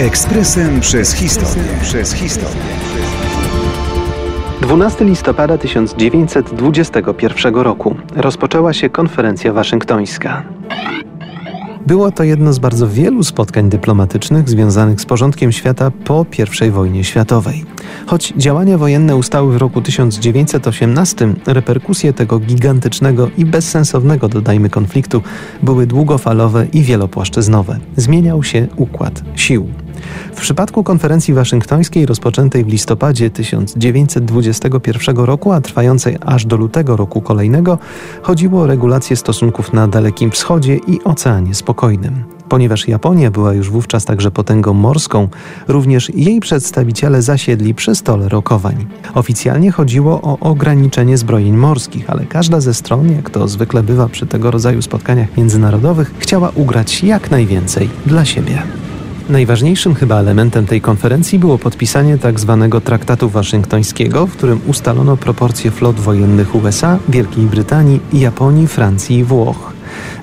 Ekspresem przez historię. Przez historię. 12 listopada 1921 roku rozpoczęła się konferencja waszyngtońska. Było to jedno z bardzo wielu spotkań dyplomatycznych związanych z porządkiem świata po I wojnie światowej. Choć działania wojenne ustały w roku 1918, reperkusje tego gigantycznego i bezsensownego, dodajmy, konfliktu były długofalowe i wielopłaszczyznowe. Zmieniał się układ sił. W przypadku konferencji waszyngtońskiej rozpoczętej w listopadzie 1921 roku, a trwającej aż do lutego roku kolejnego, chodziło o regulację stosunków na Dalekim Wschodzie i Oceanie Spokojnym. Ponieważ Japonia była już wówczas także potęgą morską, również jej przedstawiciele zasiedli przy stole rokowań. Oficjalnie chodziło o ograniczenie zbrojeń morskich, ale każda ze stron, jak to zwykle bywa przy tego rodzaju spotkaniach międzynarodowych, chciała ugrać jak najwięcej dla siebie. Najważniejszym chyba elementem tej konferencji było podpisanie tzw. Tak traktatu waszyngtońskiego, w którym ustalono proporcje flot wojennych USA, Wielkiej Brytanii, Japonii, Francji i Włoch.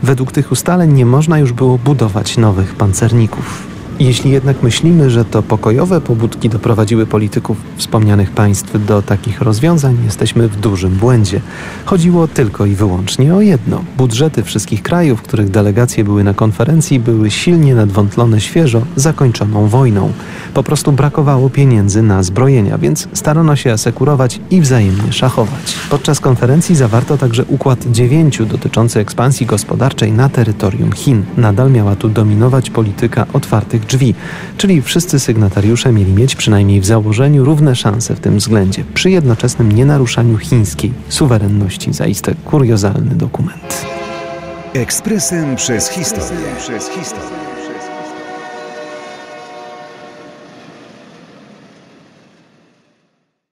Według tych ustaleń nie można już było budować nowych pancerników. Jeśli jednak myślimy, że to pokojowe pobudki doprowadziły polityków wspomnianych państw do takich rozwiązań, jesteśmy w dużym błędzie. Chodziło tylko i wyłącznie o jedno. Budżety wszystkich krajów, których delegacje były na konferencji, były silnie nadwątlone świeżo zakończoną wojną. Po prostu brakowało pieniędzy na zbrojenia, więc starano się asekurować i wzajemnie szachować. Podczas konferencji zawarto także układ dziewięciu dotyczący ekspansji gospodarczej na terytorium Chin. Nadal miała tu dominować polityka otwartych drzwi, czyli wszyscy sygnatariusze mieli mieć przynajmniej w założeniu równe szanse w tym względzie, przy jednoczesnym nienaruszaniu chińskiej suwerenności. Zaiste kuriozalny dokument. Ekspresem przez historię. Przez historię.